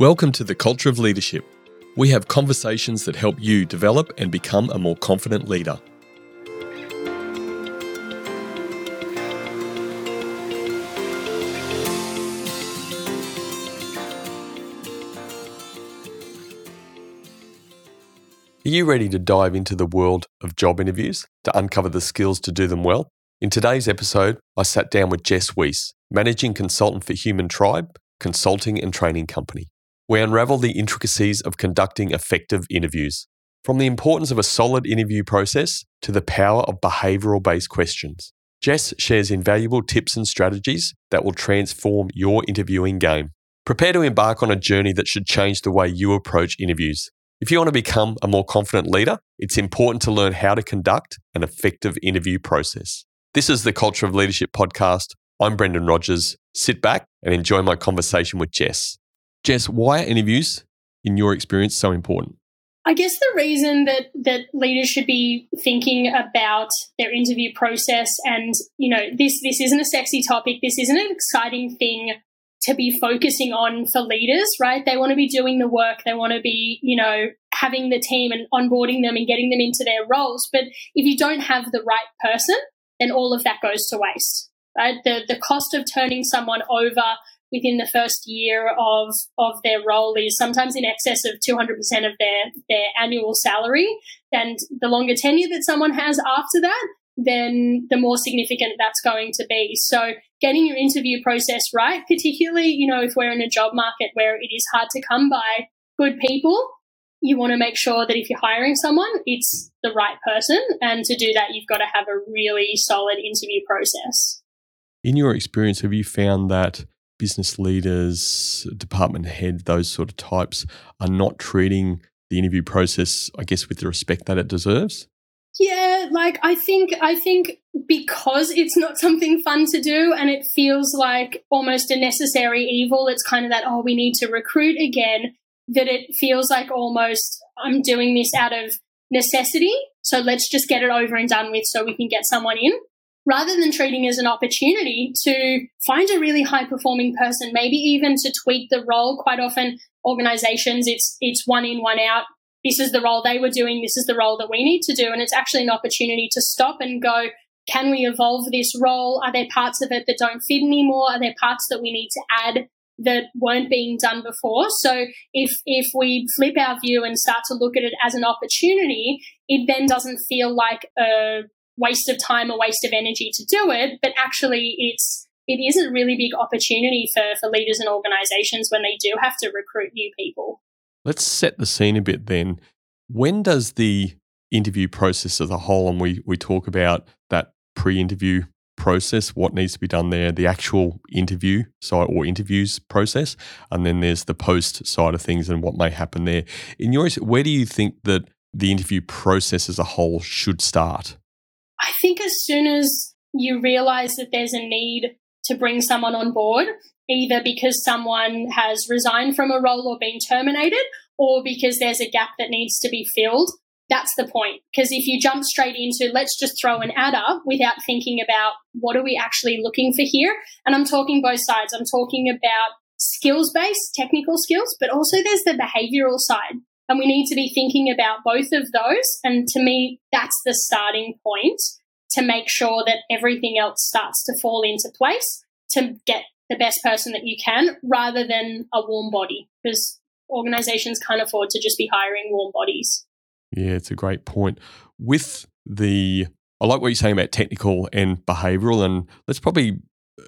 Welcome to the Culture of Leadership. We have conversations that help you develop and become a more confident leader. Are you ready to dive into the world of job interviews to uncover the skills to do them well? In today's episode, I sat down with Jess Weiss, Managing Consultant for Human Tribe, consulting and training company. We unravel the intricacies of conducting effective interviews, from the importance of a solid interview process to the power of behavioural based questions. Jess shares invaluable tips and strategies that will transform your interviewing game. Prepare to embark on a journey that should change the way you approach interviews. If you want to become a more confident leader, it's important to learn how to conduct an effective interview process. This is the Culture of Leadership podcast. I'm Brendan Rogers. Sit back and enjoy my conversation with Jess. Jess, why are interviews, in your experience, so important? I guess the reason that that leaders should be thinking about their interview process and you know this this isn't a sexy topic this isn't an exciting thing to be focusing on for leaders, right? They want to be doing the work. They want to be, you know, having the team and onboarding them and getting them into their roles. But if you don't have the right person, then all of that goes to waste, right? The, the cost of turning someone over within the first year of, of their role is sometimes in excess of 200% of their, their annual salary. And the longer tenure that someone has after that, then the more significant that's going to be. So getting your interview process right, particularly, you know, if we're in a job market where it is hard to come by good people, you want to make sure that if you're hiring someone, it's the right person. And to do that, you've got to have a really solid interview process. In your experience, have you found that business leaders, department head, those sort of types are not treating the interview process, I guess, with the respect that it deserves? Yeah, like I think I think because it's not something fun to do and it feels like almost a necessary evil, it's kind of that, oh, we need to recruit again, that it feels like almost I'm doing this out of necessity. So let's just get it over and done with so we can get someone in. Rather than treating as an opportunity to find a really high performing person, maybe even to tweak the role. Quite often organizations it's it's one in, one out this is the role they were doing, this is the role that we need to do. And it's actually an opportunity to stop and go, can we evolve this role? Are there parts of it that don't fit anymore? Are there parts that we need to add that weren't being done before? So if if we flip our view and start to look at it as an opportunity, it then doesn't feel like a waste of time, a waste of energy to do it, but actually it's it is a really big opportunity for, for leaders and organizations when they do have to recruit new people. Let's set the scene a bit then. When does the interview process as a whole, and we, we talk about that pre interview process, what needs to be done there, the actual interview side or interviews process, and then there's the post side of things and what may happen there. In yours, where do you think that the interview process as a whole should start? I think as soon as you realize that there's a need to bring someone on board, either because someone has resigned from a role or been terminated, or because there's a gap that needs to be filled. That's the point. Because if you jump straight into let's just throw an ad up without thinking about what are we actually looking for here, and I'm talking both sides. I'm talking about skills based, technical skills, but also there's the behavioral side. And we need to be thinking about both of those. And to me, that's the starting point to make sure that everything else starts to fall into place to get the best person that you can rather than a warm body because organizations can't afford to just be hiring warm bodies. Yeah, it's a great point. With the, I like what you're saying about technical and behavioral, and let's probably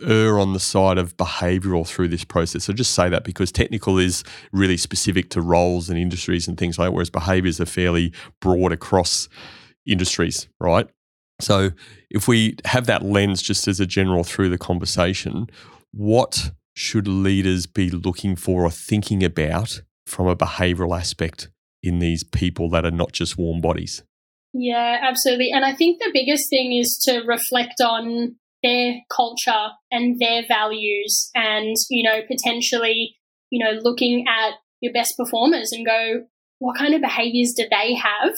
err on the side of behavioral through this process. So just say that because technical is really specific to roles and industries and things like that, whereas behaviors are fairly broad across industries, right? So if we have that lens just as a general through the conversation, what should leaders be looking for or thinking about from a behavioral aspect in these people that are not just warm bodies? Yeah, absolutely. And I think the biggest thing is to reflect on their culture and their values and, you know, potentially, you know, looking at your best performers and go, what kind of behaviors do they have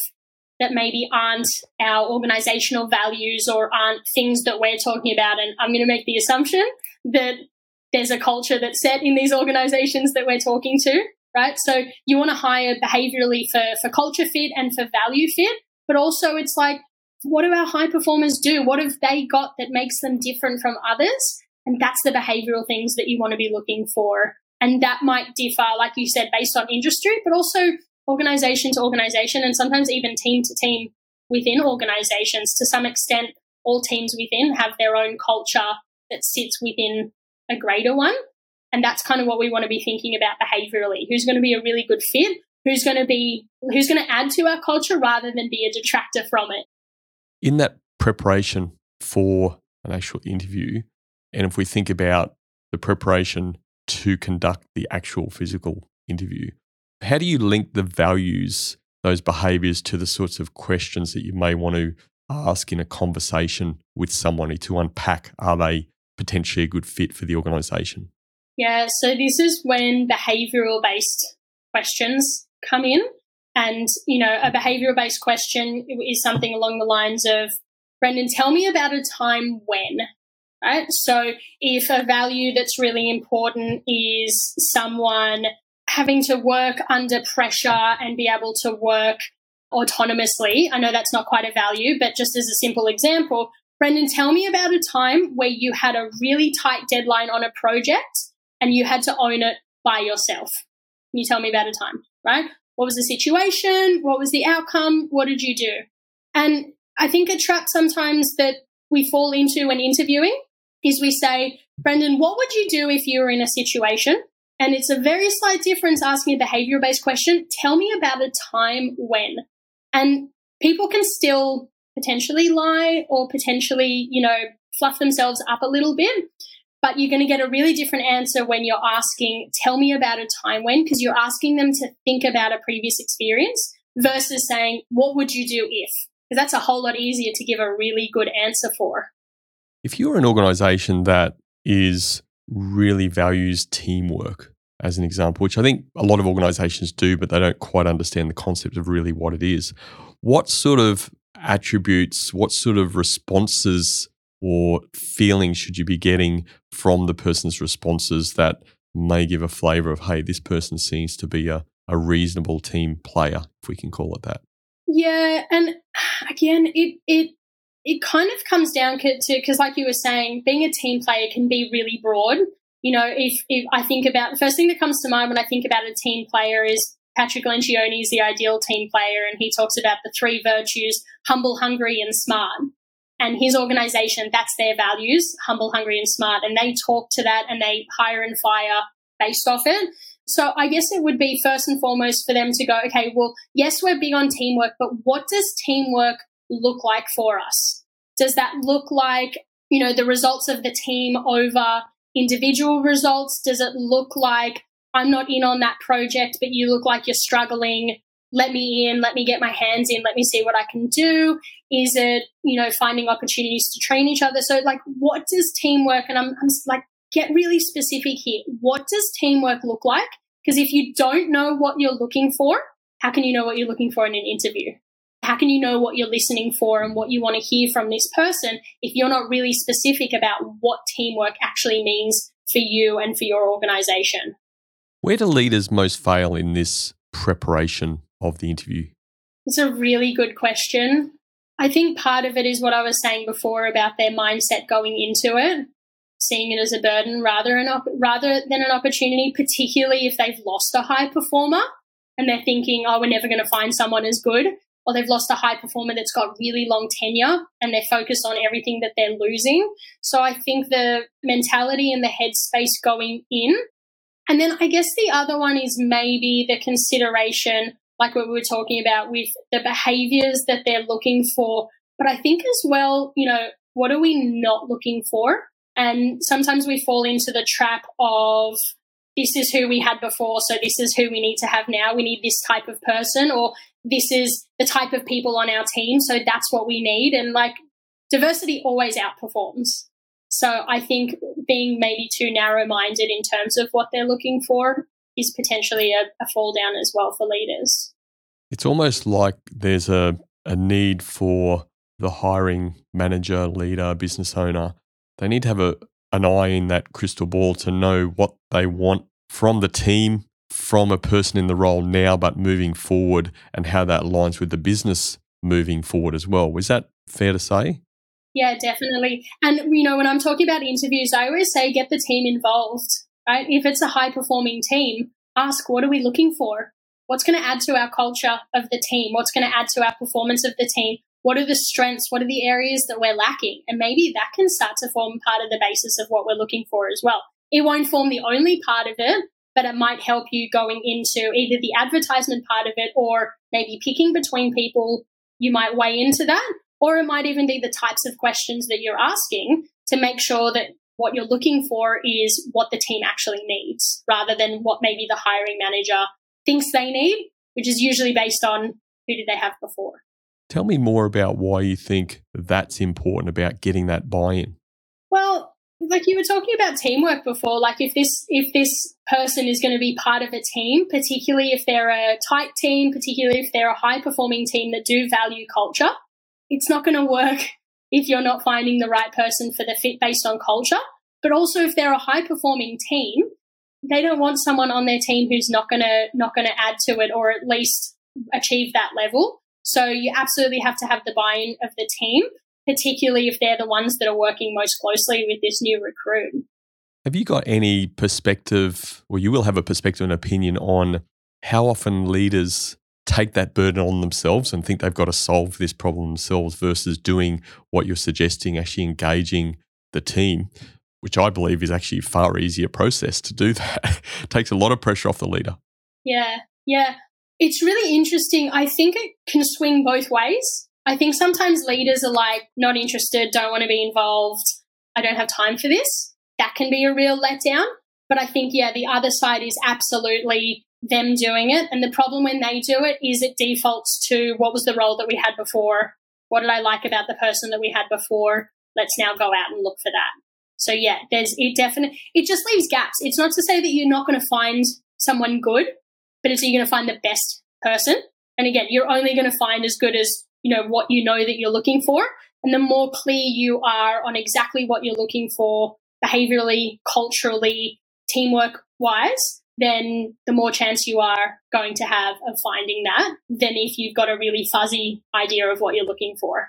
that maybe aren't our organizational values or aren't things that we're talking about? And I'm going to make the assumption that there's a culture that's set in these organizations that we're talking to. right? So you want to hire behaviorally for, for culture fit and for value fit, but also it's like, what do our high performers do? What have they got that makes them different from others? And that's the behavioral things that you want to be looking for. And that might differ, like you said, based on industry, but also organization to organization and sometimes even team to team within organizations. To some extent, all teams within have their own culture that sits within a greater one. And that's kind of what we want to be thinking about behaviorally. Who's going to be a really good fit? Who's going to be, who's going to add to our culture rather than be a detractor from it? In that preparation for an actual interview, and if we think about the preparation to conduct the actual physical interview, how do you link the values, those behaviors, to the sorts of questions that you may want to ask in a conversation with somebody to unpack are they potentially a good fit for the organization? Yeah, so this is when behavioral based questions come in. And, you know, a behavioral based question is something along the lines of, Brendan, tell me about a time when, right? So if a value that's really important is someone having to work under pressure and be able to work autonomously, I know that's not quite a value, but just as a simple example, Brendan, tell me about a time where you had a really tight deadline on a project and you had to own it by yourself. Can you tell me about a time, right? What was the situation? What was the outcome? What did you do? And I think a trap sometimes that we fall into when interviewing is we say, Brendan, what would you do if you were in a situation? And it's a very slight difference asking a behavior based question. Tell me about a time when. And people can still potentially lie or potentially, you know, fluff themselves up a little bit. But you're going to get a really different answer when you're asking, tell me about a time when, because you're asking them to think about a previous experience versus saying, what would you do if? Because that's a whole lot easier to give a really good answer for. If you're an organization that is really values teamwork, as an example, which I think a lot of organizations do, but they don't quite understand the concept of really what it is. What sort of attributes, what sort of responses or feelings should you be getting from the person's responses that may give a flavor of, hey, this person seems to be a, a reasonable team player, if we can call it that? Yeah, and again, it it it kind of comes down to because, like you were saying, being a team player can be really broad. You know, if if I think about the first thing that comes to mind when I think about a team player is Patrick Lencioni is the ideal team player, and he talks about the three virtues humble, hungry, and smart. And his organization, that's their values humble, hungry, and smart. And they talk to that and they hire and fire based off it. So I guess it would be first and foremost for them to go, okay, well, yes, we're big on teamwork, but what does teamwork look like for us? Does that look like, you know, the results of the team over individual results? Does it look like I'm not in on that project, but you look like you're struggling. Let me in, let me get my hands in, let me see what I can do. Is it, you know, finding opportunities to train each other? So, like, what does teamwork, and I'm, I'm like, get really specific here. What does teamwork look like? Because if you don't know what you're looking for, how can you know what you're looking for in an interview? How can you know what you're listening for and what you want to hear from this person if you're not really specific about what teamwork actually means for you and for your organization? Where do leaders most fail in this preparation of the interview? It's a really good question. I think part of it is what I was saying before about their mindset going into it, seeing it as a burden rather, an op- rather than an opportunity, particularly if they've lost a high performer and they're thinking, oh, we're never going to find someone as good. Or they've lost a high performer that's got really long tenure and they're focused on everything that they're losing. So I think the mentality and the headspace going in and then I guess the other one is maybe the consideration, like what we were talking about with the behaviors that they're looking for. But I think as well, you know, what are we not looking for? And sometimes we fall into the trap of this is who we had before, so this is who we need to have now. We need this type of person, or this is the type of people on our team, so that's what we need. And like diversity always outperforms. So I think being maybe too narrow minded in terms of what they're looking for is potentially a, a fall down as well for leaders. It's almost like there's a, a need for the hiring manager, leader, business owner. They need to have a, an eye in that crystal ball to know what they want from the team, from a person in the role now, but moving forward, and how that aligns with the business moving forward as well. Was that fair to say? Yeah, definitely. And, you know, when I'm talking about interviews, I always say get the team involved, right? If it's a high performing team, ask what are we looking for? What's going to add to our culture of the team? What's going to add to our performance of the team? What are the strengths? What are the areas that we're lacking? And maybe that can start to form part of the basis of what we're looking for as well. It won't form the only part of it, but it might help you going into either the advertisement part of it or maybe picking between people. You might weigh into that or it might even be the types of questions that you're asking to make sure that what you're looking for is what the team actually needs rather than what maybe the hiring manager thinks they need, which is usually based on who did they have before. Tell me more about why you think that's important about getting that buy-in. Well, like you were talking about teamwork before, like if this if this person is going to be part of a team, particularly if they're a tight team, particularly if they're a high performing team that do value culture, it's not going to work if you're not finding the right person for the fit based on culture. But also, if they're a high performing team, they don't want someone on their team who's not to not to add to it or at least achieve that level. So you absolutely have to have the buy-in of the team, particularly if they're the ones that are working most closely with this new recruit. Have you got any perspective, or you will have a perspective and opinion on how often leaders take that burden on themselves and think they've got to solve this problem themselves versus doing what you're suggesting, actually engaging the team, which I believe is actually a far easier process to do that. takes a lot of pressure off the leader. Yeah, yeah. It's really interesting. I think it can swing both ways. I think sometimes leaders are like, not interested, don't want to be involved, I don't have time for this. That can be a real letdown. But I think, yeah, the other side is absolutely them doing it. And the problem when they do it is it defaults to what was the role that we had before? What did I like about the person that we had before? Let's now go out and look for that. So yeah, there's it definitely it just leaves gaps. It's not to say that you're not going to find someone good, but it's you're going to find the best person. And again, you're only going to find as good as you know what you know that you're looking for. And the more clear you are on exactly what you're looking for, behaviorally, culturally, teamwork wise, then the more chance you are going to have of finding that than if you've got a really fuzzy idea of what you're looking for.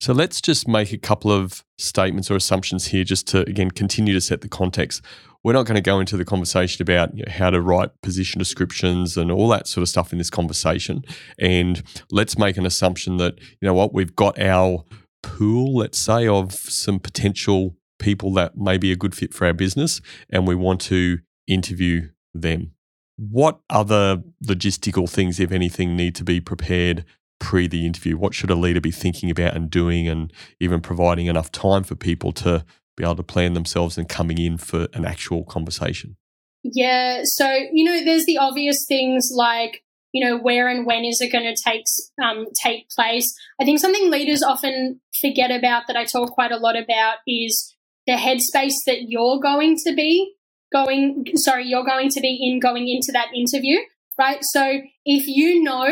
So let's just make a couple of statements or assumptions here just to, again, continue to set the context. We're not going to go into the conversation about you know, how to write position descriptions and all that sort of stuff in this conversation. And let's make an assumption that, you know what, we've got our pool, let's say, of some potential people that may be a good fit for our business, and we want to interview them. What other logistical things, if anything, need to be prepared pre the interview? What should a leader be thinking about and doing, and even providing enough time for people to be able to plan themselves and coming in for an actual conversation? Yeah, so you know, there's the obvious things like you know where and when is it going to take um, take place. I think something leaders often forget about that I talk quite a lot about is the headspace that you're going to be going, sorry, you're going to be in going into that interview, right? So if you know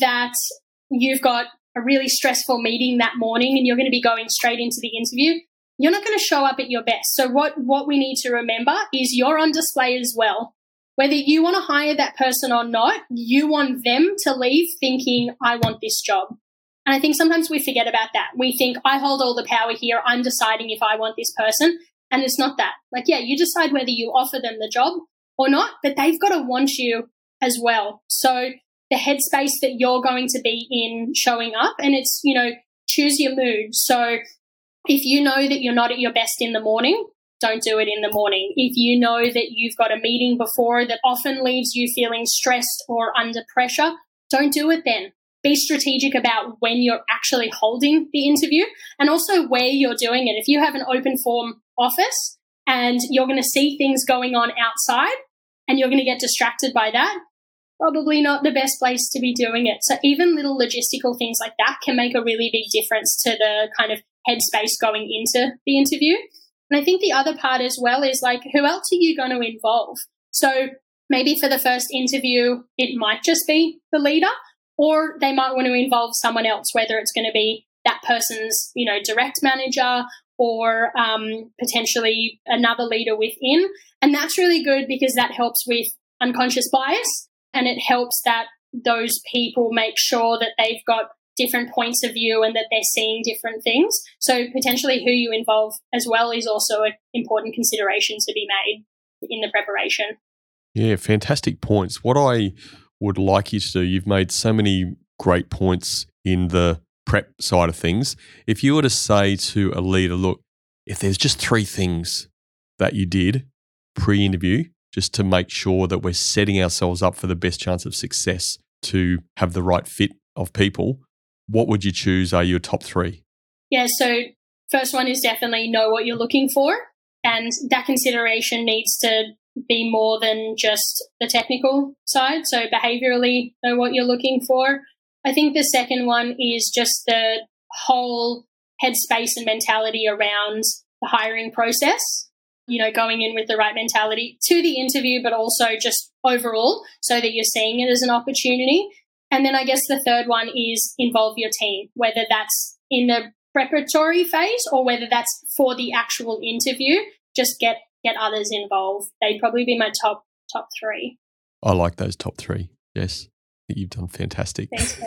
that you've got a really stressful meeting that morning and you're going to be going straight into the interview, you're not going to show up at your best. So what, what we need to remember is you're on display as well. Whether you want to hire that person or not, you want them to leave thinking, I want this job. And I think sometimes we forget about that. We think, I hold all the power here. I'm deciding if I want this person. And it's not that. Like, yeah, you decide whether you offer them the job or not, but they've got to want you as well. So the headspace that you're going to be in showing up, and it's, you know, choose your mood. So if you know that you're not at your best in the morning, don't do it in the morning. If you know that you've got a meeting before that often leaves you feeling stressed or under pressure, don't do it then be strategic about when you're actually holding the interview and also where you're doing it. If you have an open form office and you're going to see things going on outside and you're going to get distracted by that, probably not the best place to be doing it. So even little logistical things like that can make a really big difference to the kind of headspace going into the interview. And I think the other part as well is like, who else are you going to involve? So maybe for the first interview, it might just be the leader, or they might want to involve someone else, whether it's going to be that person's, you know, direct manager or um, potentially another leader within. And that's really good because that helps with unconscious bias and it helps that those people make sure that they've got different points of view and that they're seeing different things. So potentially who you involve as well is also an important consideration to be made in the preparation. Yeah, fantastic points. What I would like you to do, you've made so many great points in the prep side of things. If you were to say to a leader, look, if there's just three things that you did pre interview, just to make sure that we're setting ourselves up for the best chance of success to have the right fit of people, what would you choose are your top three? Yeah, so first one is definitely know what you're looking for. And that consideration needs to be more than just the technical side. So, behaviorally, know what you're looking for. I think the second one is just the whole headspace and mentality around the hiring process. You know, going in with the right mentality to the interview, but also just overall so that you're seeing it as an opportunity. And then I guess the third one is involve your team, whether that's in the preparatory phase or whether that's for the actual interview. Just get get others involved. They'd probably be my top top three. I like those top three. Yes. You've done fantastic. Thanks,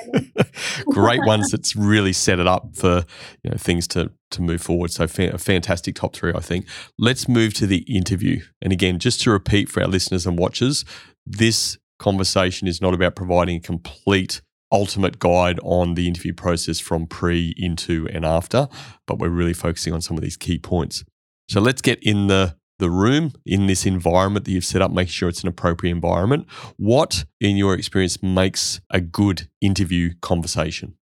Great ones that's really set it up for you know, things to, to move forward. So, fa- a fantastic top three, I think. Let's move to the interview. And again, just to repeat for our listeners and watchers, this conversation is not about providing a complete ultimate guide on the interview process from pre, into, and after, but we're really focusing on some of these key points. So let's get in the the room in this environment that you've set up, make sure it's an appropriate environment. What, in your experience, makes a good interview conversation?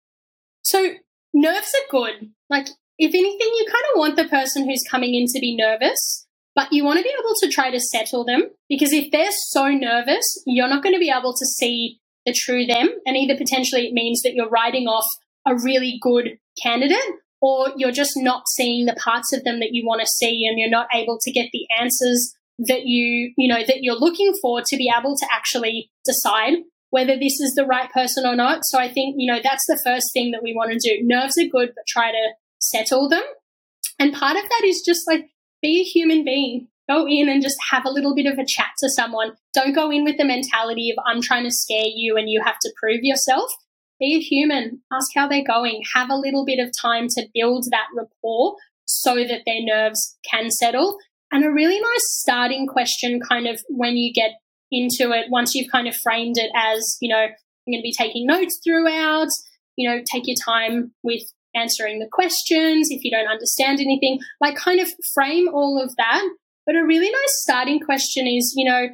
So, nerves are good. Like, if anything, you kind of want the person who's coming in to be nervous but you want to be able to try to settle them because if they're so nervous, you're not going to be able to see the true them. And either potentially it means that you're writing off a really good candidate or you're just not seeing the parts of them that you want to see and you're not able to get the answers that you, you know, that you're looking for to be able to actually decide whether this is the right person or not. So I think, you know, that's the first thing that we want to do. Nerves are good, but try to settle them. And part of that is just like be a human being. Go in and just have a little bit of a chat to someone. Don't go in with the mentality of, I'm trying to scare you and you have to prove yourself. Be a human. Ask how they're going. Have a little bit of time to build that rapport so that their nerves can settle. And a really nice starting question, kind of when you get into it, once you've kind of framed it as, you know, I'm going to be taking notes throughout, you know, take your time with answering the questions, if you don't understand anything, like kind of frame all of that. But a really nice starting question is, you know,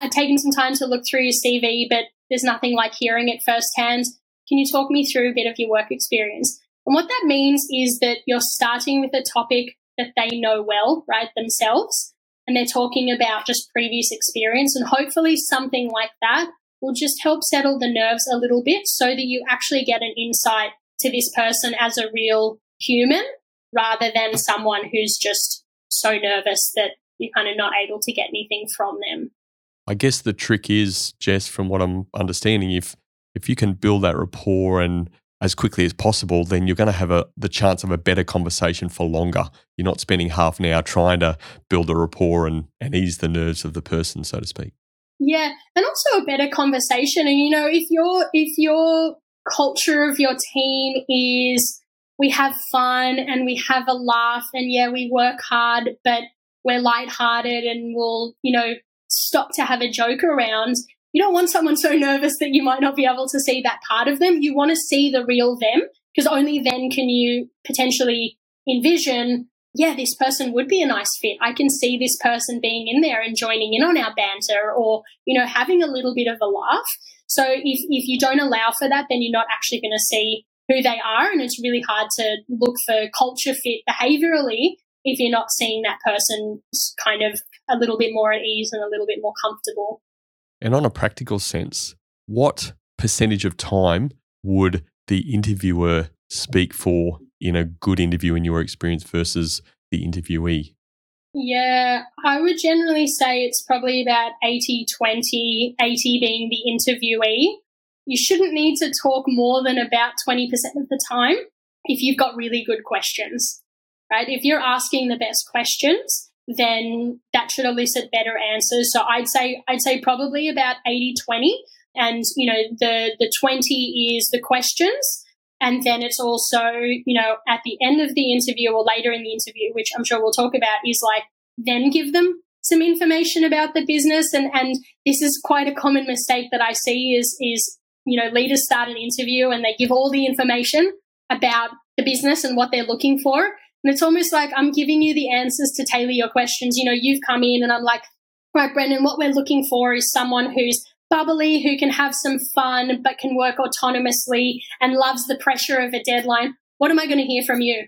I've taken some time to look through your CV, but there's nothing like hearing it firsthand. Can you talk me through a bit of your work experience? And what that means is that you're starting with a topic that they know well, right, themselves, and they're talking about just previous experience. And hopefully, something like that will just help settle the nerves a little bit so that you actually get an insight to this person as a real human rather than someone who's just so nervous that you're kind of not able to get anything from them. I guess the trick is, Jess, from what I'm understanding, if if you can build that rapport and as quickly as possible, then you're going to have a, the chance of a better conversation for longer. You're not spending half an hour trying to build a rapport and, and ease the nerves of the person, so to speak. Yeah, and also a better conversation. And you know, if you're if you're culture of your team is we have fun and we have a laugh and yeah, we work hard, but we're lighthearted and we'll, you know, stop to have a joke around. You don't want someone so nervous that you might not be able to see that part of them. You want to see the real them because only then can you potentially envision, yeah, this person would be a nice fit. I can see this person being in there and joining in on our banter or, you know, having a little bit of a laugh. So if, if you don't allow for that, then you're not actually going to see who they are. And it's really hard to look for culture fit behaviorally if you're not seeing that person kind of a little bit more at ease and a little bit more comfortable. And on a practical sense, what percentage of time would the interviewer speak for in a good interview in your experience versus the interviewee? Yeah, I would generally say it's probably about 80 20, 80 being the interviewee. You shouldn't need to talk more than about 20% of the time if you've got really good questions, right? If you're asking the best questions, then that should elicit better answers. So I'd say I'd say probably about 80-20 and you know the the 20 is the questions. And then it's also you know at the end of the interview or later in the interview which I'm sure we'll talk about is like then give them some information about the business. And and this is quite a common mistake that I see is is you know leaders start an interview and they give all the information about the business and what they're looking for and it's almost like I'm giving you the answers to tailor your questions. You know, you've come in and I'm like, right, Brendan, what we're looking for is someone who's bubbly, who can have some fun, but can work autonomously and loves the pressure of a deadline. What am I going to hear from you?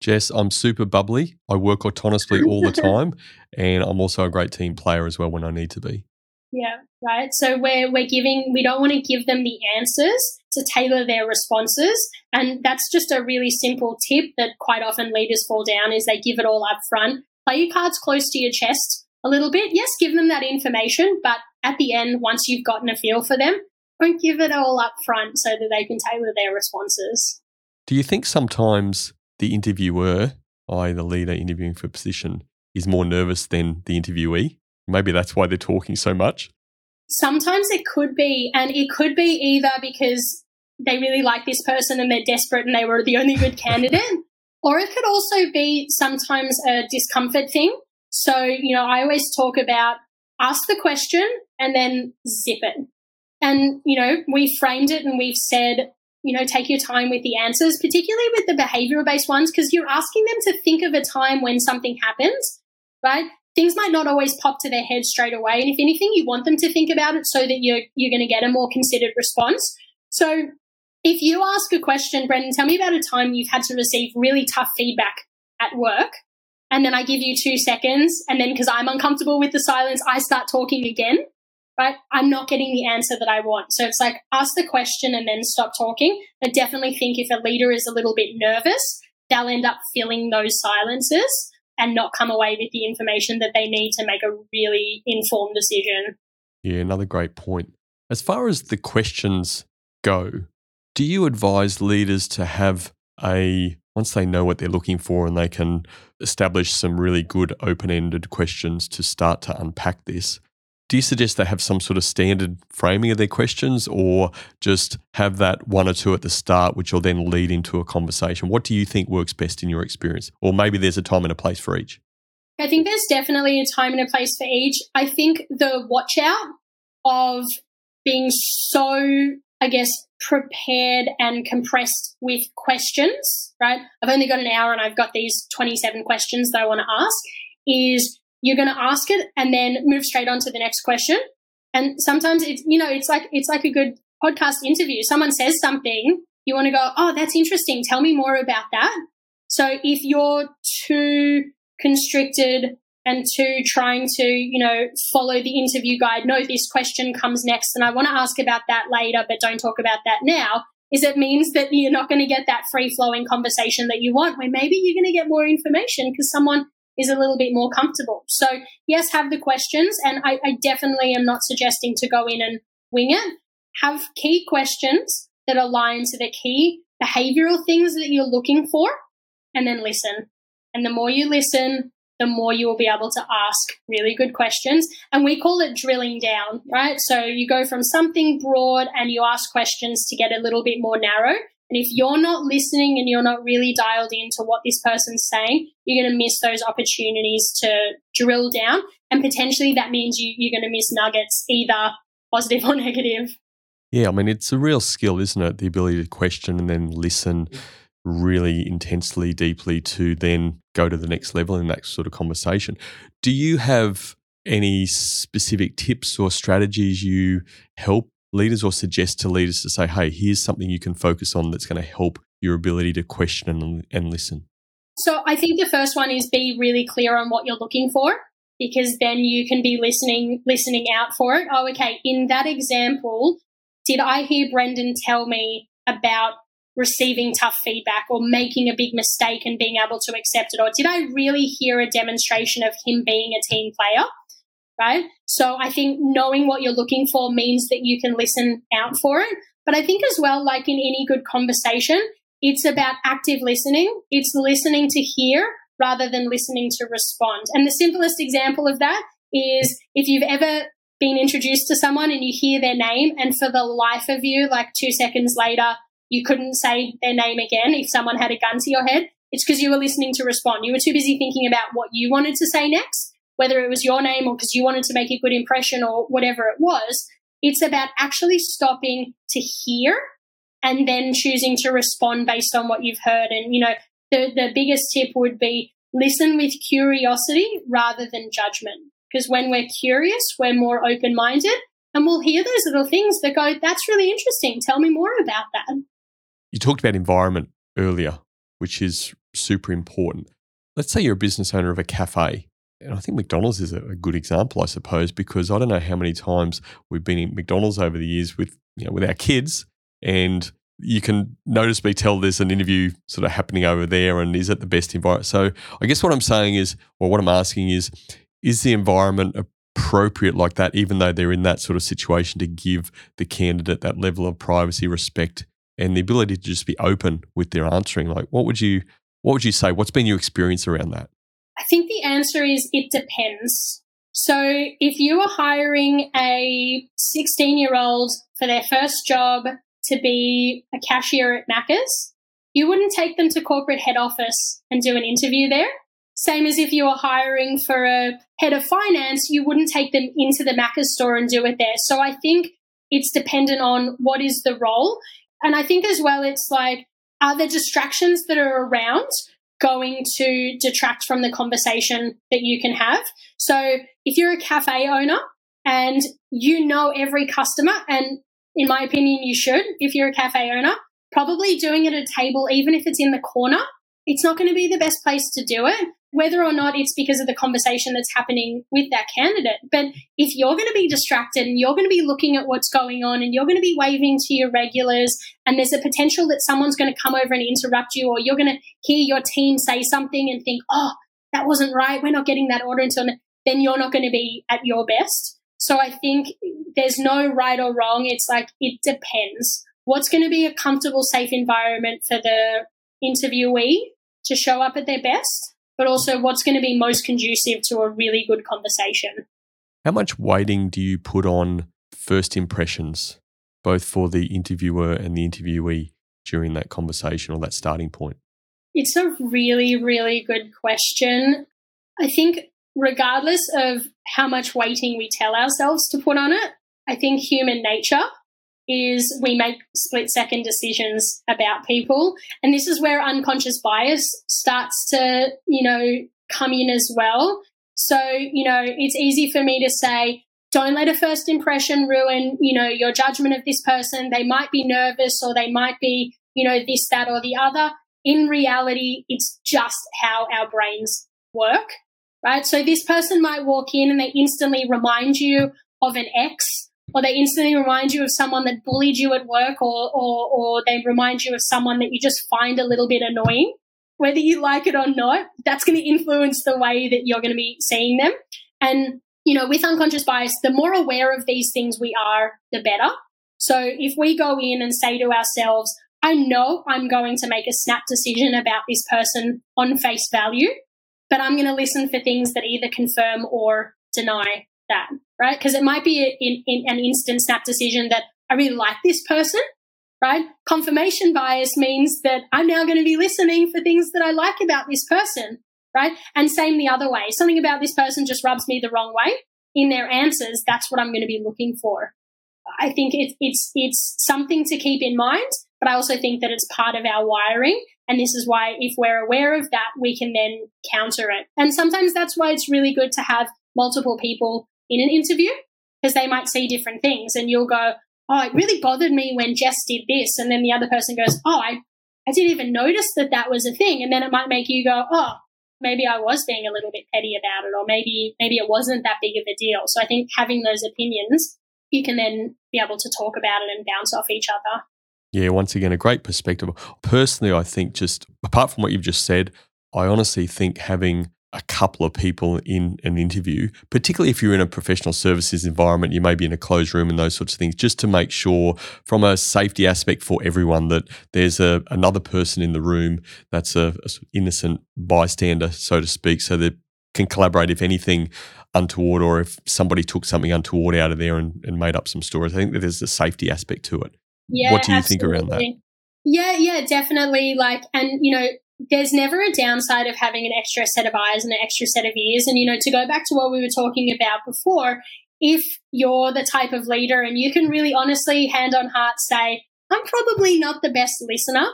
Jess, I'm super bubbly. I work autonomously all the time, and I'm also a great team player as well when I need to be. Yeah, right. So we're we're giving we don't want to give them the answers to tailor their responses. And that's just a really simple tip that quite often leaders fall down is they give it all up front. Play your cards close to your chest a little bit. Yes, give them that information, but at the end, once you've gotten a feel for them, don't give it all up front so that they can tailor their responses. Do you think sometimes the interviewer, i.e., the leader interviewing for a position, is more nervous than the interviewee? Maybe that's why they're talking so much. Sometimes it could be, and it could be either because they really like this person and they're desperate and they were the only good candidate, or it could also be sometimes a discomfort thing. So, you know, I always talk about ask the question and then zip it. And, you know, we framed it and we've said, you know, take your time with the answers, particularly with the behavioral based ones, because you're asking them to think of a time when something happens, right? Things might not always pop to their head straight away. And if anything, you want them to think about it so that you're, you're going to get a more considered response. So if you ask a question, Brendan, tell me about a time you've had to receive really tough feedback at work. And then I give you two seconds. And then because I'm uncomfortable with the silence, I start talking again. Right? I'm not getting the answer that I want. So it's like ask the question and then stop talking. I definitely think if a leader is a little bit nervous, they'll end up filling those silences and not come away with the information that they need to make a really informed decision. Yeah, another great point. As far as the questions go, do you advise leaders to have a once they know what they're looking for and they can establish some really good open-ended questions to start to unpack this do you suggest they have some sort of standard framing of their questions or just have that one or two at the start, which will then lead into a conversation? What do you think works best in your experience? Or maybe there's a time and a place for each? I think there's definitely a time and a place for each. I think the watch out of being so, I guess, prepared and compressed with questions, right? I've only got an hour and I've got these 27 questions that I want to ask is you're going to ask it and then move straight on to the next question. And sometimes it's, you know, it's like, it's like a good podcast interview. Someone says something, you want to go, Oh, that's interesting. Tell me more about that. So if you're too constricted and too trying to, you know, follow the interview guide, no, this question comes next and I want to ask about that later, but don't talk about that now, is it means that you're not going to get that free flowing conversation that you want, where maybe you're going to get more information because someone is a little bit more comfortable. So, yes, have the questions. And I, I definitely am not suggesting to go in and wing it. Have key questions that align to the key behavioral things that you're looking for, and then listen. And the more you listen, the more you will be able to ask really good questions. And we call it drilling down, right? So you go from something broad and you ask questions to get a little bit more narrow. And if you're not listening and you're not really dialed into what this person's saying, you're going to miss those opportunities to drill down. And potentially that means you, you're going to miss nuggets, either positive or negative. Yeah, I mean, it's a real skill, isn't it? The ability to question and then listen really intensely, deeply to then go to the next level in that sort of conversation. Do you have any specific tips or strategies you help leaders or suggest to leaders to say, hey, here's something you can focus on that's going to help your ability to question and, and listen? So I think the first one is be really clear on what you're looking for because then you can be listening listening out for it. Oh, okay, in that example, did I hear Brendan tell me about receiving tough feedback or making a big mistake and being able to accept it? Or did I really hear a demonstration of him being a team player? Right? So I think knowing what you're looking for means that you can listen out for it. But I think as well, like in any good conversation, it's about active listening. It's listening to hear rather than listening to respond. And the simplest example of that is if you've ever been introduced to someone and you hear their name, and for the life of you, like two seconds later, you couldn't say their name again if someone had a gun to your head, it's because you were listening to respond. You were too busy thinking about what you wanted to say next, whether it was your name or because you wanted to make a good impression or whatever it was. It's about actually stopping to hear and then choosing to respond based on what you've heard. And, you know, the, the biggest tip would be listen with curiosity rather than judgment. Because when we're curious, we're more open minded and we'll hear those little things that go, that's really interesting. Tell me more about that. You talked about environment earlier, which is super important. Let's say you're a business owner of a cafe. And I think McDonald's is a good example, I suppose, because I don't know how many times we've been in McDonald's over the years with you know, with our kids, and you can notice me tell there's an interview sort of happening over there, and is it the best environment? So I guess what I'm saying is, or what I'm asking is, is the environment appropriate like that, even though they're in that sort of situation, to give the candidate that level of privacy, respect, and the ability to just be open with their answering? Like, what would you what would you say? What's been your experience around that? I think the answer is it depends. So if you are hiring a 16 year old for their first job to be a cashier at Macca's, you wouldn't take them to corporate head office and do an interview there. Same as if you were hiring for a head of finance, you wouldn't take them into the Macca's store and do it there. So I think it's dependent on what is the role. And I think as well, it's like, are there distractions that are around going to detract from the conversation that you can have? So if you're a cafe owner and you know every customer, and in my opinion, you should, if you're a cafe owner, probably doing it at a table, even if it's in the corner, it's not going to be the best place to do it whether or not it's because of the conversation that's happening with that candidate. But if you're going to be distracted and you're going to be looking at what's going on and you're going to be waving to your regulars and there's a potential that someone's going to come over and interrupt you or you're going to hear your team say something and think, oh, that wasn't right. We're not getting that order until then you're not going to be at your best. So I think there's no right or wrong. It's like it depends. What's going to be a comfortable, safe environment for the interviewee to show up at their best? But also what's going to be most conducive to a really good conversation. How much weighting do you put on first impressions, both for the interviewer and the interviewee during that conversation or that starting point? It's a really, really good question. I think, regardless of how much weighting we tell ourselves to put on it, I think human nature is we make split second decisions about people. And this is where unconscious bias starts to, you know, come in as well. So, you know, it's easy for me to say, don't let a first impression ruin, you know, your judgment of this person. They might be nervous or they might be, you know, this, that, or the other. In reality, it's just how our brains work, right? So this person might walk in and they instantly remind you of an ex or they instantly remind you of someone that bullied you at work or, or, or they remind you of someone that you just find a little bit annoying. Whether you like it or not, that's going to influence the way that you're going to be seeing them. And, you know, with unconscious bias, the more aware of these things we are, the better. So if we go in and say to ourselves, I know I'm going to make a snap decision about this person on face value, but I'm going to listen for things that either confirm or deny that, right? Because it might be in, in an instant snap decision that I really like this person, right? Confirmation bias means that I'm now going to be listening for things that I like about this person, right? And same the other way. Something about this person just rubs me the wrong way in their answers. That's what I'm going to be looking for. I think it's it's it's something to keep in mind, but I also think that it's part of our wiring. And this is why, if we're aware of that, we can then counter it. And sometimes that's why it's really good to have multiple people in an interview because they might see different things and you'll go, oh, it really bothered me when Jess did this. And then the other person goes, oh, I, I didn't even notice that that was a thing. And then it might make you go, oh, maybe I was being a little bit petty about it, or maybe, maybe it wasn't that big of a deal. So I think having those opinions, you can then be able to talk about it and bounce off each other. Yeah, once again, a great perspective. Personally, I think just apart from what you've just said, I honestly think having a couple of people in an interview, particularly if you're in a professional services environment, you may be in a closed room and those sorts of things, just to make sure from a safety aspect for everyone that there's a, another person in the room that's a, a innocent bystander, so to speak, so that can collaborate if anything untoward or if somebody took something untoward out of there and, and made up some stories. I think that there's a safety aspect to it. Yeah, what do you absolutely. think around that? Yeah, yeah, definitely. Like, and you know, there's never a downside of having an extra set of eyes and an extra set of ears. And, you know, to go back to what we were talking about before, if you're the type of leader and you can really honestly, hand on heart, say, I'm probably not the best listener,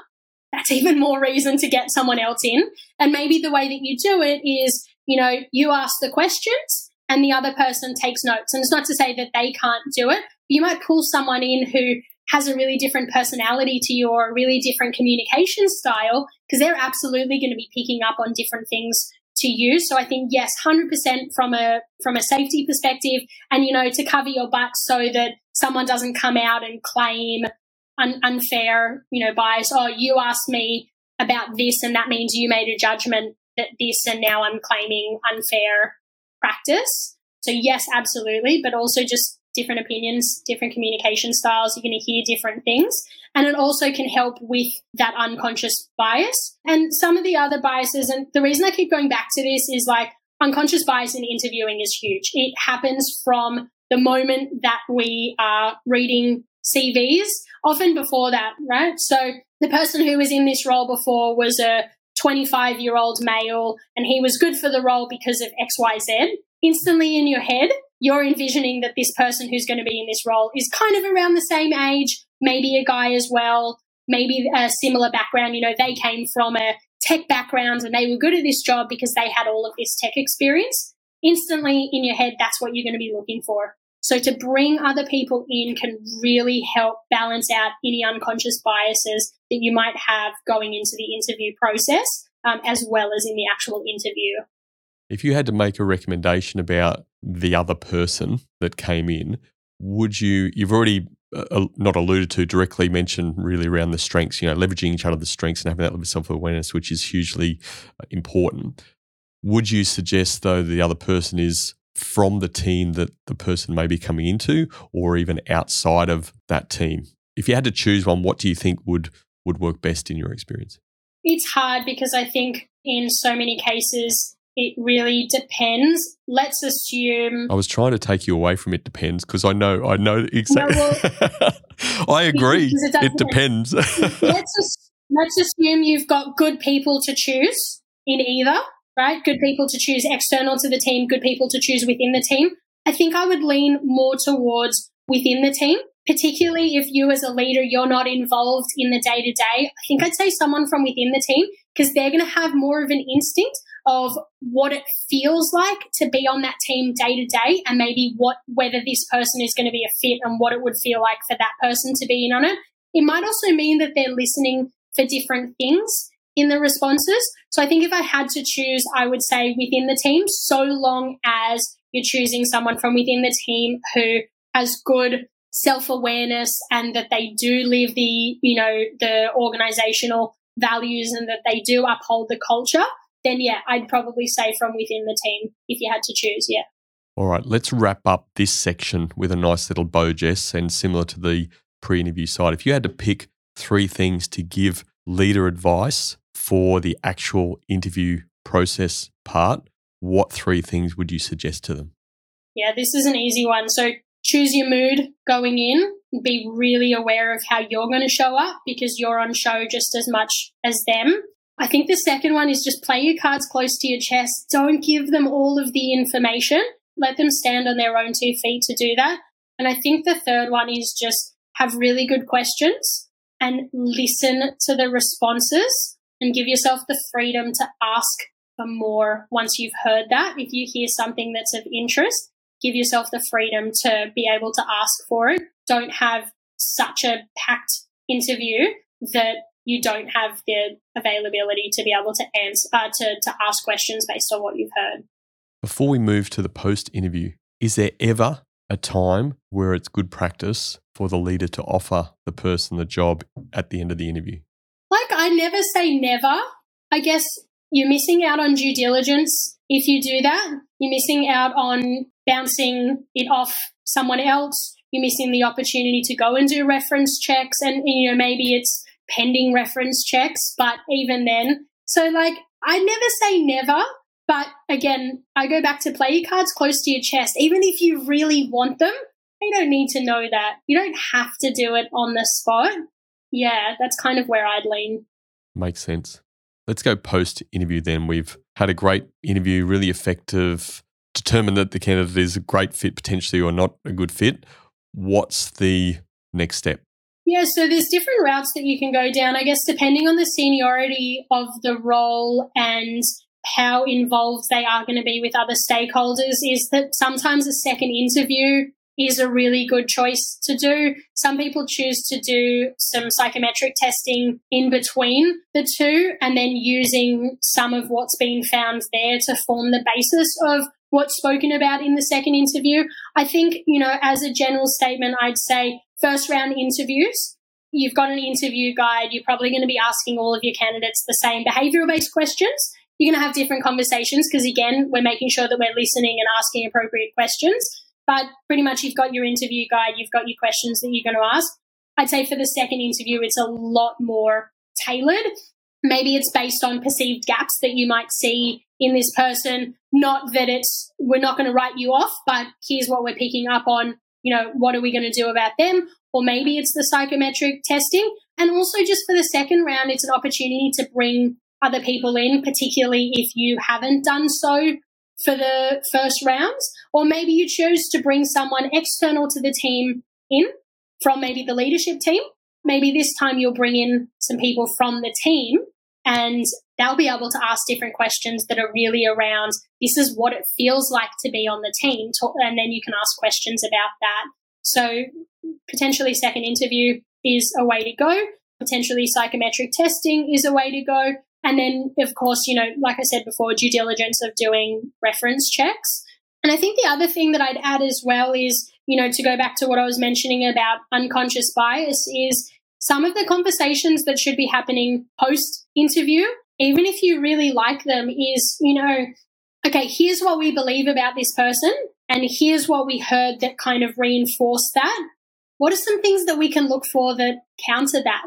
that's even more reason to get someone else in. And maybe the way that you do it is, you know, you ask the questions and the other person takes notes. And it's not to say that they can't do it. You might pull someone in who has a really different personality to you or a really different communication style because they're absolutely going to be picking up on different things to you. So I think yes, 100% from a from a safety perspective and you know to cover your butt so that someone doesn't come out and claim un- unfair, you know, bias. Oh, you asked me about this and that means you made a judgment that this and now I'm claiming unfair practice. So yes, absolutely, but also just different opinions, different communication styles. You're going to hear different things. And it also can help with that unconscious bias. And some of the other biases, and the reason I keep going back to this is like unconscious bias in interviewing is huge. It happens from the moment that we are reading CVs, often before that, right? So the person who was in this role before was a 25 year old male and he was good for the role because of XYZ. Instantly in your head, you're envisioning that this person who's going to be in this role is kind of around the same age, maybe a guy as well, maybe a similar background. You know, they came from a tech background and they were good at this job because they had all of this tech experience. Instantly in your head, that's what you're going to be looking for. So to bring other people in can really help balance out any unconscious biases that you might have going into the interview process, um, as well as in the actual interview. If you had to make a recommendation about the other person that came in, would you, you've already uh, uh not alluded to directly mentioned really around the strengths, you know, leveraging each other's strengths and having that level of self awareness, which is hugely uh, important. Would you suggest, though, the other person is from the team that the person may be coming into or even outside of that team? If you had to choose one, what do you think would, would work best in your experience? It's hard because I think in so many cases, it really depends. Let's assume. I was trying to take you away from it depends because I know I know exactly. No, well, I agree. It, it depends. let's let's assume you've got good people to choose in either, right? Good people to choose external to the team, good people to choose within the team. I think I would lean more towards within the team, particularly if you as a leader you're not involved in the day to day. I think I'd say someone from within the team because they're going to have more of an instinct of what it feels like to be on that team day to day and maybe what whether this person is going to be a fit and what it would feel like for that person to be in on it. It might also mean that they're listening for different things in the responses. So I think if I had to choose, I would say within the team, so long as you're choosing someone from within the team who has good self-awareness and that they do live the, you know, the organizational values and that they do uphold the culture then yeah, I'd probably say from within the team if you had to choose. Yeah. All right, let's wrap up this section with a nice little bow, Jess, and similar to the pre interview side. If you had to pick three things to give leader advice for the actual interview process part, what three things would you suggest to them? Yeah, this is an easy one. So choose your mood going in. Be really aware of how you're going to show up because you're on show just as much as them. I think the second one is just play your cards close to your chest. Don't give them all of the information. Let them stand on their own two feet to do that. And I think the third one is just have really good questions and listen to the responses and give yourself the freedom to ask for more once you've heard that. If you hear something that's of interest, give yourself the freedom to be able to ask for it. Don't have such a packed interview that you don't have the availability to be able to answer uh, to, to ask questions based on what you've heard. Before we move to the post interview, is there ever a time where it's good practice for the leader to offer the person the job at the end of the interview? Like I never say never. I guess you're missing out on due diligence if you do that. You're missing out on bouncing it off someone else. You're missing the opportunity to go and do reference checks. And, you know, maybe it's pending reference checks, but even then. So, like, I never say never, but again, I go back to play your cards close to your chest. Even if you really want them, you don't need to know that. You don't have to do it on the spot. Yeah, that's kind of where I'd lean. Makes sense. Let's go post interview then. We've had a great interview, really effective, determined that the candidate is a great fit potentially or not a good fit. What's the next step? Yeah, so there's different routes that you can go down, I guess, depending on the seniority of the role and how involved they are going to be with other stakeholders. Is that sometimes a second interview is a really good choice to do. Some people choose to do some psychometric testing in between the two and then using some of what's been found there to form the basis of what's spoken about in the second interview. I think, you know, as a general statement, I'd say first round interviews, you've got an interview guide, you're probably going to be asking all of your candidates the same behavioral based questions. You're going to have different conversations because, again, we're making sure that we're listening and asking appropriate questions. But pretty much you've got your interview guide, you've got your questions that you're going to ask. I'd say for the second interview, it's a lot more tailored. Maybe it's based on perceived gaps that you might see in this person. Not that it's, we're not going to write you off, but here's what we're picking up on. You know, what are we going to do about them? Or maybe it's the psychometric testing. And also, just for the second round, it's an opportunity to bring other people in, particularly if you haven't done so for the first rounds, or maybe you chose to bring someone external to the team in from maybe the leadership team. Maybe this time you'll bring in some people from the team and they'll be able to ask different questions that are really around this is what it feels like to be on the team. And then you can ask questions about that. So, potentially, second interview is a way to go. Potentially, psychometric testing is a way to go. And then, of course, you know, like I said before, due diligence of doing reference checks. And I think the other thing that I'd add as well is, you know, to go back to what I was mentioning about unconscious bias, is some of the conversations that should be happening post interview, even if you really like them, is, you know, okay, here's what we believe about this person, and here's what we heard that kind of reinforced that. What are some things that we can look for that counter that?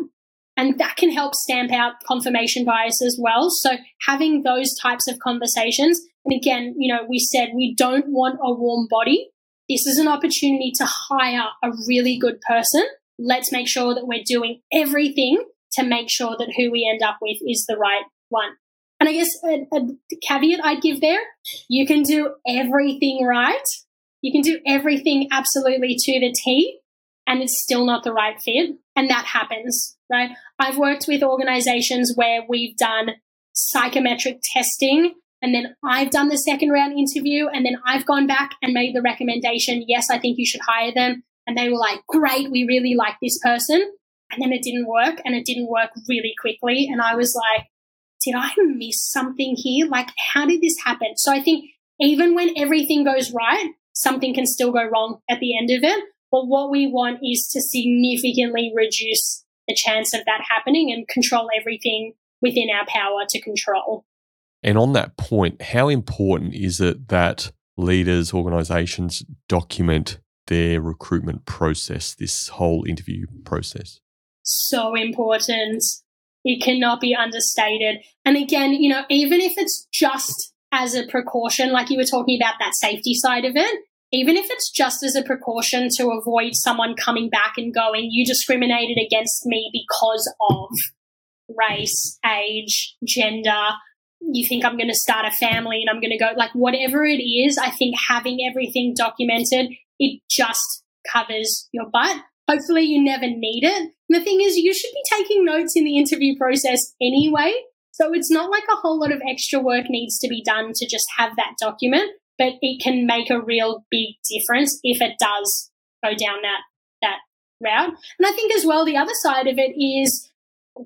And that can help stamp out confirmation bias as well. So having those types of conversations, and again, you know, we said we don't want a warm body. This is an opportunity to hire a really good person. Let's make sure that we're doing everything to make sure that who we end up with is the right one. And I guess a, a caveat I'd give there, you can do everything right. You can do everything absolutely to the T and it's still not the right fit. And that happens, right? I've worked with organizations where we've done psychometric testing and then I've done the second round interview and then I've gone back and made the recommendation, yes, I think you should hire them. And they were like, great, we really like this person. And then it didn't work and it didn't work really quickly. And I was like, did I miss something here? Like, how did this happen? So I think even when everything goes right, something can still go wrong at the end of it. But what we want is to significantly reduce the chance of that happening and control everything within our power to control. And on that point, how important is it that leaders, organizations document their recruitment process, this whole interview process? So important. It cannot be understated. And again, you know, even if it's just as a precaution, like you were talking about that safety side of it, even if it's just as a precaution to avoid someone coming back and going, you discriminated against me because of race, age, gender, you think I'm going to start a family and I'm going to go, like, whatever it is, I think having everything documented, it just covers your butt. Hopefully, you never need it. And the thing is, you should be taking notes in the interview process anyway. So it's not like a whole lot of extra work needs to be done to just have that document but it can make a real big difference if it does go down that that route. And I think as well the other side of it is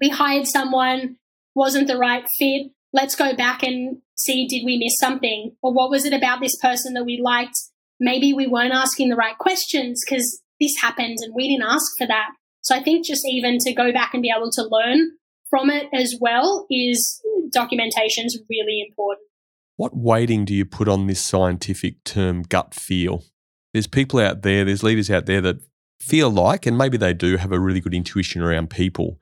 we hired someone wasn't the right fit. Let's go back and see did we miss something or what was it about this person that we liked? Maybe we weren't asking the right questions because this happened and we didn't ask for that. So I think just even to go back and be able to learn from it as well is documentation is really important. What weighting do you put on this scientific term gut feel? There's people out there, there's leaders out there that feel like, and maybe they do have a really good intuition around people.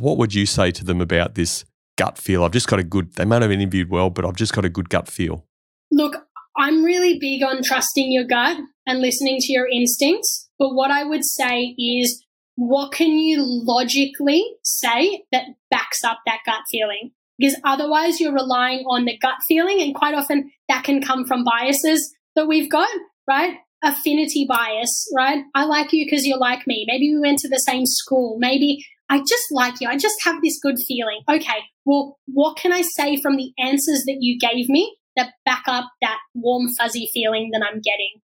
What would you say to them about this gut feel? I've just got a good, they might have interviewed well, but I've just got a good gut feel. Look, I'm really big on trusting your gut and listening to your instincts. But what I would say is, what can you logically say that backs up that gut feeling? Because otherwise, you're relying on the gut feeling, and quite often that can come from biases that we've got, right? Affinity bias, right? I like you because you're like me. Maybe we went to the same school. Maybe I just like you. I just have this good feeling. Okay, well, what can I say from the answers that you gave me that back up that warm, fuzzy feeling that I'm getting?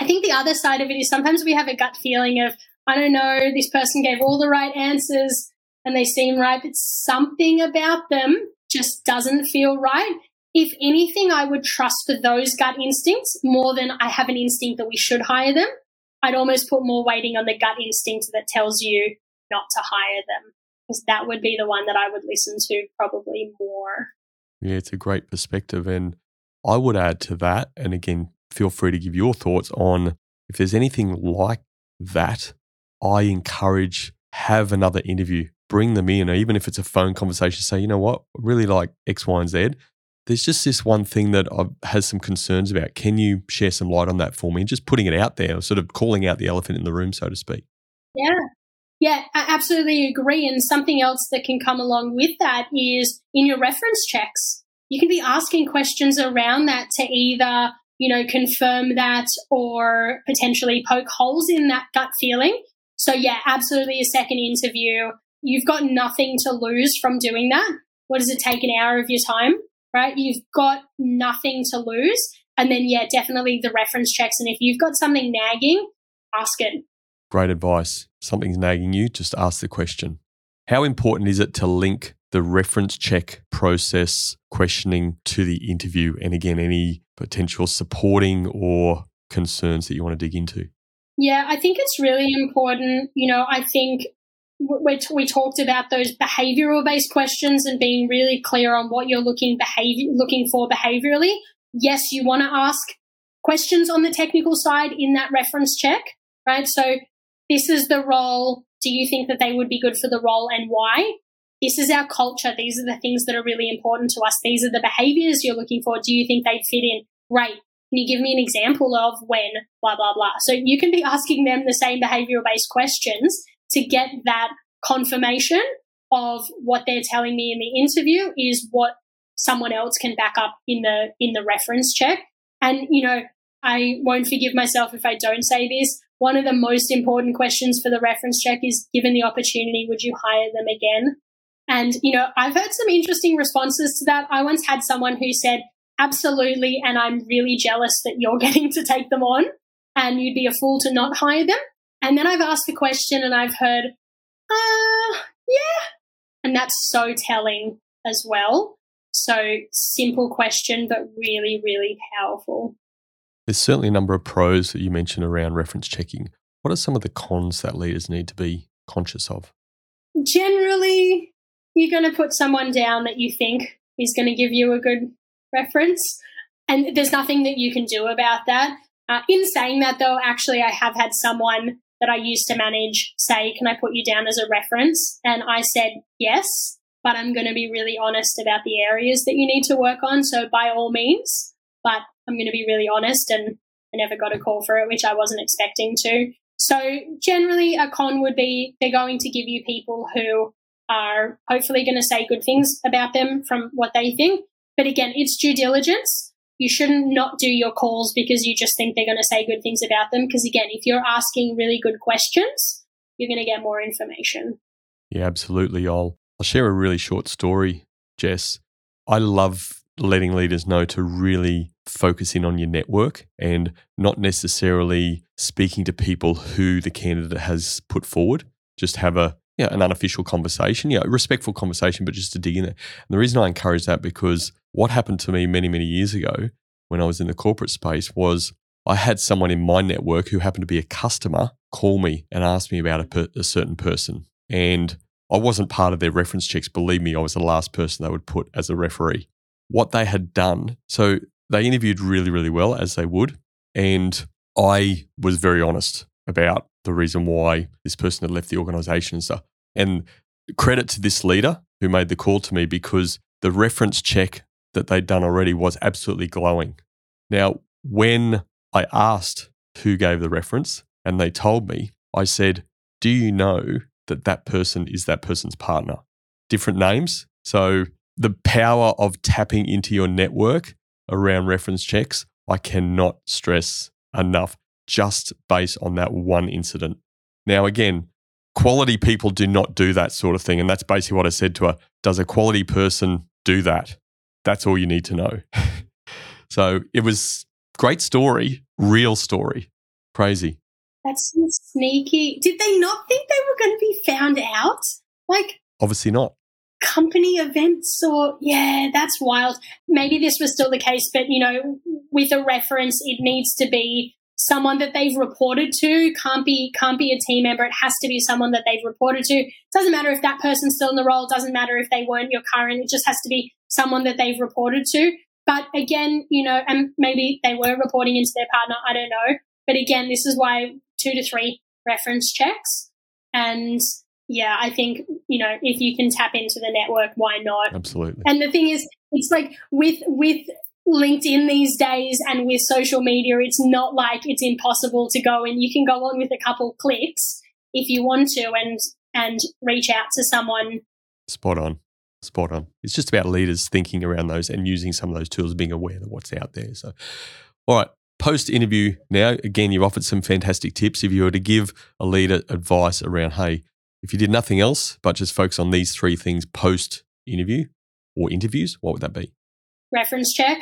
I think the other side of it is sometimes we have a gut feeling of, I don't know, this person gave all the right answers and they seem right, but something about them just doesn't feel right. If anything, I would trust for those gut instincts more than I have an instinct that we should hire them. I'd almost put more weighting on the gut instinct that tells you not to hire them because that would be the one that I would listen to probably more. Yeah, it's a great perspective. And I would add to that, and again, feel free to give your thoughts on if there's anything like that, I encourage have another interview, bring them in, or even if it's a phone conversation, say, you know what, I really like X, Y, and Z. There's just this one thing that I've, has some concerns about. Can you share some light on that for me? And just putting it out there, sort of calling out the elephant in the room, so to speak. Yeah, yeah, I absolutely agree. And something else that can come along with that is in your reference checks, you can be asking questions around that to either, you know, confirm that or potentially poke holes in that gut feeling. So, yeah, absolutely a second interview. You've got nothing to lose from doing that. What does it take? An hour of your time, right? You've got nothing to lose. And then, yeah, definitely the reference checks. And if you've got something nagging, ask it. Great advice. Something's nagging you, just ask the question. How important is it to link the reference check process questioning to the interview? And again, any potential supporting or concerns that you want to dig into? Yeah, I think it's really important. You know, I think we, we talked about those behavioral based questions and being really clear on what you're looking behavior looking for behaviorally. Yes, you want to ask questions on the technical side in that reference check, right? So this is the role. Do you think that they would be good for the role and why? This is our culture. These are the things that are really important to us. These are the behaviors you're looking for. Do you think they'd fit in? Great. Can you give me an example of when, blah, blah, blah? So you can be asking them the same behavioral based questions to get that confirmation of what they're telling me in the interview is what someone else can back up in the in the reference check. And you know, I won't forgive myself if I don't say this. One of the most important questions for the reference check is given the opportunity, would you hire them again? And, you know, I've heard some interesting responses to that. I once had someone who said, absolutely, and I'm really jealous that you're getting to take them on and you'd be a fool to not hire them. And then I've asked the question and I've heard, uh, yeah. And that's so telling as well. So simple question, but really, really powerful. There's certainly a number of pros that you mentioned around reference checking. What are some of the cons that leaders need to be conscious of? Generally, you're going to put someone down that you think is going to give you a good reference. And there's nothing that you can do about that. Uh, in saying that, though, actually, I have had someone that I used to manage say, Can I put you down as a reference? And I said, Yes, but I'm going to be really honest about the areas that you need to work on. So, by all means, but I'm going to be really honest and I never got a call for it, which I wasn't expecting to. So generally a con would be they're going to give you people who are hopefully going to say good things about them from what they think. But again, it's due diligence. You shouldn't not do your calls because you just think they're going to say good things about them. Because again, if you're asking really good questions, you're going to get more information. Yeah, absolutely. I'll I'll share a really short story, Jess. I love letting leaders know to really focus in on your network and not necessarily speaking to people who the candidate has put forward. Just have a yeah, an unofficial conversation, yeah, a respectful conversation, but just to dig in there. And the reason I encourage that because what happened to me many, many years ago when I was in the corporate space was I had someone in my network who happened to be a customer call me and ask me about a, per, a certain person. And I wasn't part of their reference checks. Believe me, I was the last person they would put as a referee. What they had done, so they interviewed really, really well, as they would. And I was very honest about the reason why this person had left the organization and stuff. And credit to this leader who made the call to me because the reference check that they'd done already was absolutely glowing. Now, when I asked who gave the reference and they told me, I said, Do you know that that person is that person's partner? Different names. So, the power of tapping into your network around reference checks, I cannot stress enough just based on that one incident. Now, again, quality people do not do that sort of thing. And that's basically what I said to her. Does a quality person do that? That's all you need to know. so it was great story, real story. Crazy. That's so sneaky. Did they not think they were going to be found out? Like, obviously not. Company events, or yeah, that's wild. Maybe this was still the case, but you know, with a reference, it needs to be someone that they've reported to. Can't be can't be a team member. It has to be someone that they've reported to. Doesn't matter if that person's still in the role. Doesn't matter if they weren't your current. It just has to be someone that they've reported to. But again, you know, and maybe they were reporting into their partner. I don't know. But again, this is why two to three reference checks. And yeah, I think, you know, if you can tap into the network, why not? Absolutely. And the thing is, it's like with with LinkedIn these days and with social media, it's not like it's impossible to go and you can go on with a couple clicks if you want to and and reach out to someone. Spot on. Spot on. It's just about leaders thinking around those and using some of those tools, being aware of what's out there. So, all right, post interview now, again, you've offered some fantastic tips. If you were to give a leader advice around, hey, if you did nothing else but just focus on these three things post interview or interviews, what would that be? Reference check,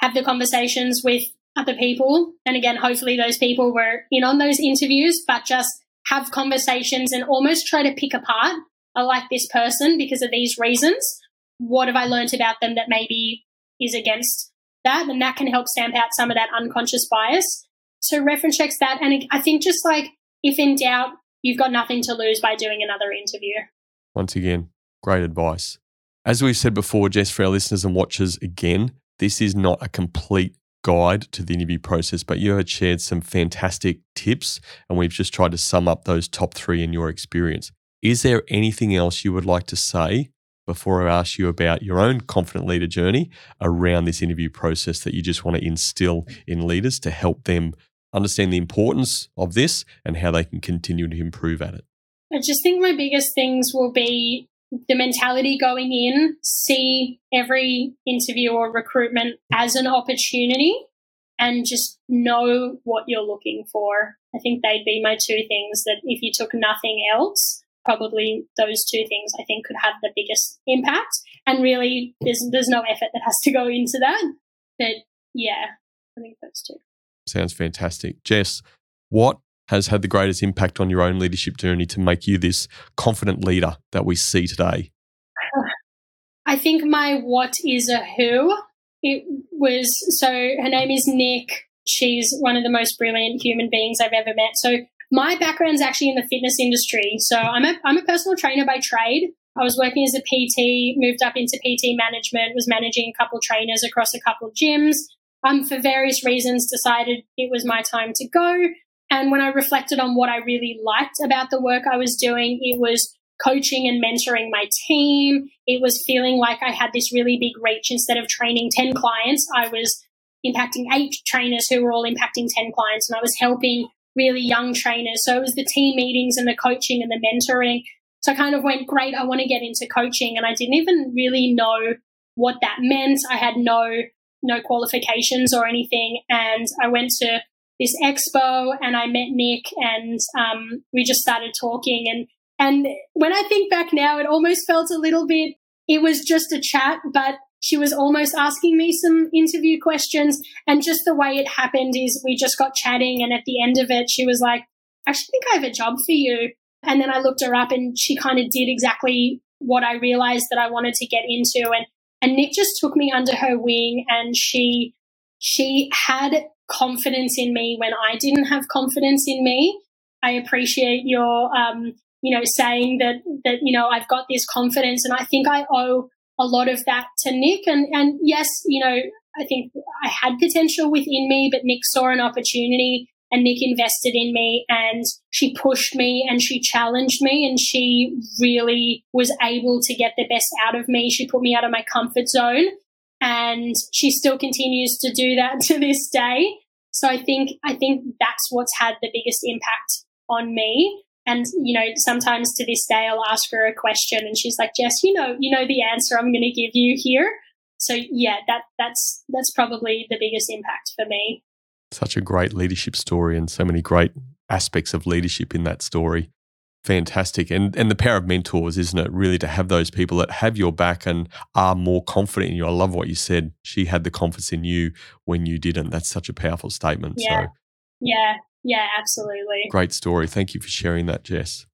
have the conversations with other people. And again, hopefully those people were in on those interviews, but just have conversations and almost try to pick apart. I like this person because of these reasons. What have I learned about them that maybe is against that? And that can help stamp out some of that unconscious bias. So reference checks that. And I think just like if in doubt, you've got nothing to lose by doing another interview. Once again, great advice. As we've said before, Jess, for our listeners and watchers, again, this is not a complete guide to the interview process, but you have shared some fantastic tips, and we've just tried to sum up those top three in your experience. Is there anything else you would like to say before I ask you about your own confident leader journey around this interview process that you just want to instill in leaders to help them understand the importance of this and how they can continue to improve at it? I just think my biggest things will be the mentality going in, see every interview or recruitment as an opportunity and just know what you're looking for. I think they'd be my two things that if you took nothing else, probably those two things I think could have the biggest impact. And really there's there's no effort that has to go into that. But yeah, I think those two. Sounds fantastic. Jess, what has had the greatest impact on your own leadership journey to make you this confident leader that we see today? I think my what is a who. It was so her name is Nick. She's one of the most brilliant human beings I've ever met. So my background is actually in the fitness industry. So I'm a I'm a personal trainer by trade. I was working as a PT, moved up into PT management, was managing a couple trainers across a couple gyms. Um, for various reasons, decided it was my time to go. And when I reflected on what I really liked about the work I was doing, it was coaching and mentoring my team. It was feeling like I had this really big reach. Instead of training 10 clients, I was impacting eight trainers who were all impacting 10 clients. And I was helping really young trainers. So it was the team meetings and the coaching and the mentoring. So I kind of went, great, I want to get into coaching. And I didn't even really know what that meant. I had no no qualifications or anything. And I went to this expo and I met Nick and um, we just started talking and and when I think back now, it almost felt a little bit. It was just a chat, but she was almost asking me some interview questions. And just the way it happened is we just got chatting. And at the end of it, she was like, I actually think I have a job for you. And then I looked her up and she kind of did exactly what I realized that I wanted to get into. And, and Nick just took me under her wing and she, she had confidence in me when I didn't have confidence in me. I appreciate your um, you know, saying that, that, you know, I've got this confidence. And I think I owe a lot of that to Nick. And, and yes, you know, I think I had potential within me, but Nick saw an opportunity and Nick invested in me and she pushed me and she challenged me and she really was able to get the best out of me. She put me out of my comfort zone and she still continues to do that to this day. So I think I think that's what's had the biggest impact on me. And you know, sometimes to this day, I'll ask her a question, and she's like, "Jess, you know, you know the answer I'm going to give you here." So yeah, that that's that's probably the biggest impact for me. Such a great leadership story, and so many great aspects of leadership in that story. Fantastic. And and the power of mentors, isn't it? Really to have those people that have your back and are more confident in you. I love what you said. She had the confidence in you when you didn't. That's such a powerful statement. Yeah. So Yeah. Yeah, absolutely. Great story. Thank you for sharing that, Jess.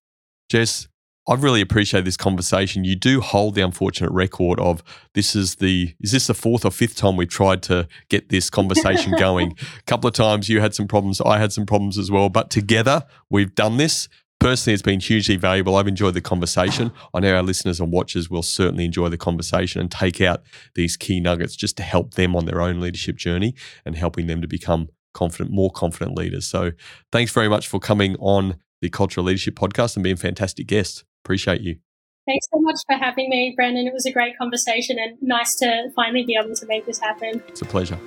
Jess, I've really appreciate this conversation. You do hold the unfortunate record of this is the is this the fourth or fifth time we've tried to get this conversation going. A couple of times you had some problems, I had some problems as well, but together we've done this personally, it's been hugely valuable. I've enjoyed the conversation. I know our listeners and watchers will certainly enjoy the conversation and take out these key nuggets just to help them on their own leadership journey and helping them to become confident, more confident leaders. So, thanks very much for coming on the Culture of Leadership Podcast and being a fantastic guest. Appreciate you. Thanks so much for having me, Brendan. It was a great conversation and nice to finally be able to make this happen. It's a pleasure.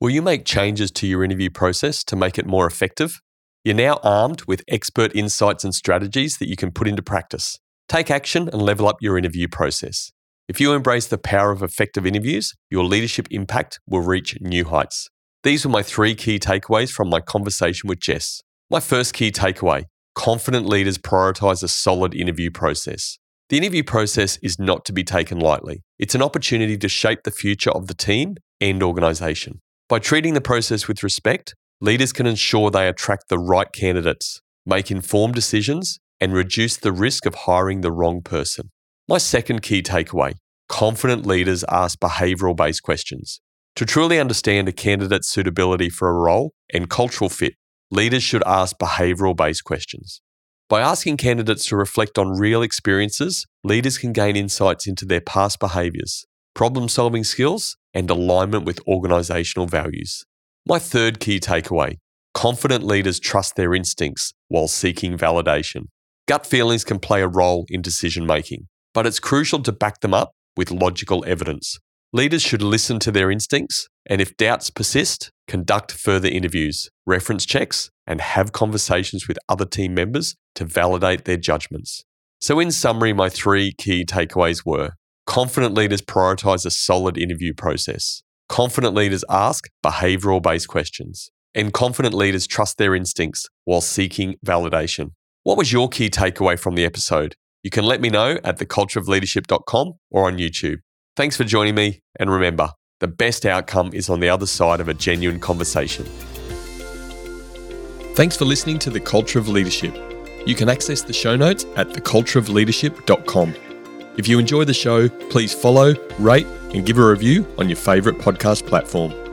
Will you make changes to your interview process to make it more effective? You're now armed with expert insights and strategies that you can put into practice. Take action and level up your interview process. If you embrace the power of effective interviews, your leadership impact will reach new heights. These were my three key takeaways from my conversation with Jess. My first key takeaway confident leaders prioritize a solid interview process. The interview process is not to be taken lightly. It's an opportunity to shape the future of the team and organization. By treating the process with respect, leaders can ensure they attract the right candidates, make informed decisions, and reduce the risk of hiring the wrong person. My second key takeaway confident leaders ask behavioural based questions. To truly understand a candidate's suitability for a role and cultural fit, leaders should ask behavioural based questions. By asking candidates to reflect on real experiences, leaders can gain insights into their past behaviours, problem solving skills, and alignment with organizational values. My third key takeaway confident leaders trust their instincts while seeking validation. Gut feelings can play a role in decision making, but it's crucial to back them up with logical evidence. Leaders should listen to their instincts, and if doubts persist, conduct further interviews, reference checks, and have conversations with other team members to validate their judgments. So, in summary, my three key takeaways were Confident leaders prioritize a solid interview process. Confident leaders ask behavioral based questions. And confident leaders trust their instincts while seeking validation. What was your key takeaway from the episode? You can let me know at thecultureofleadership.com or on YouTube. Thanks for joining me, and remember, the best outcome is on the other side of a genuine conversation. Thanks for listening to The Culture of Leadership. You can access the show notes at thecultureofleadership.com. If you enjoy the show, please follow, rate, and give a review on your favourite podcast platform.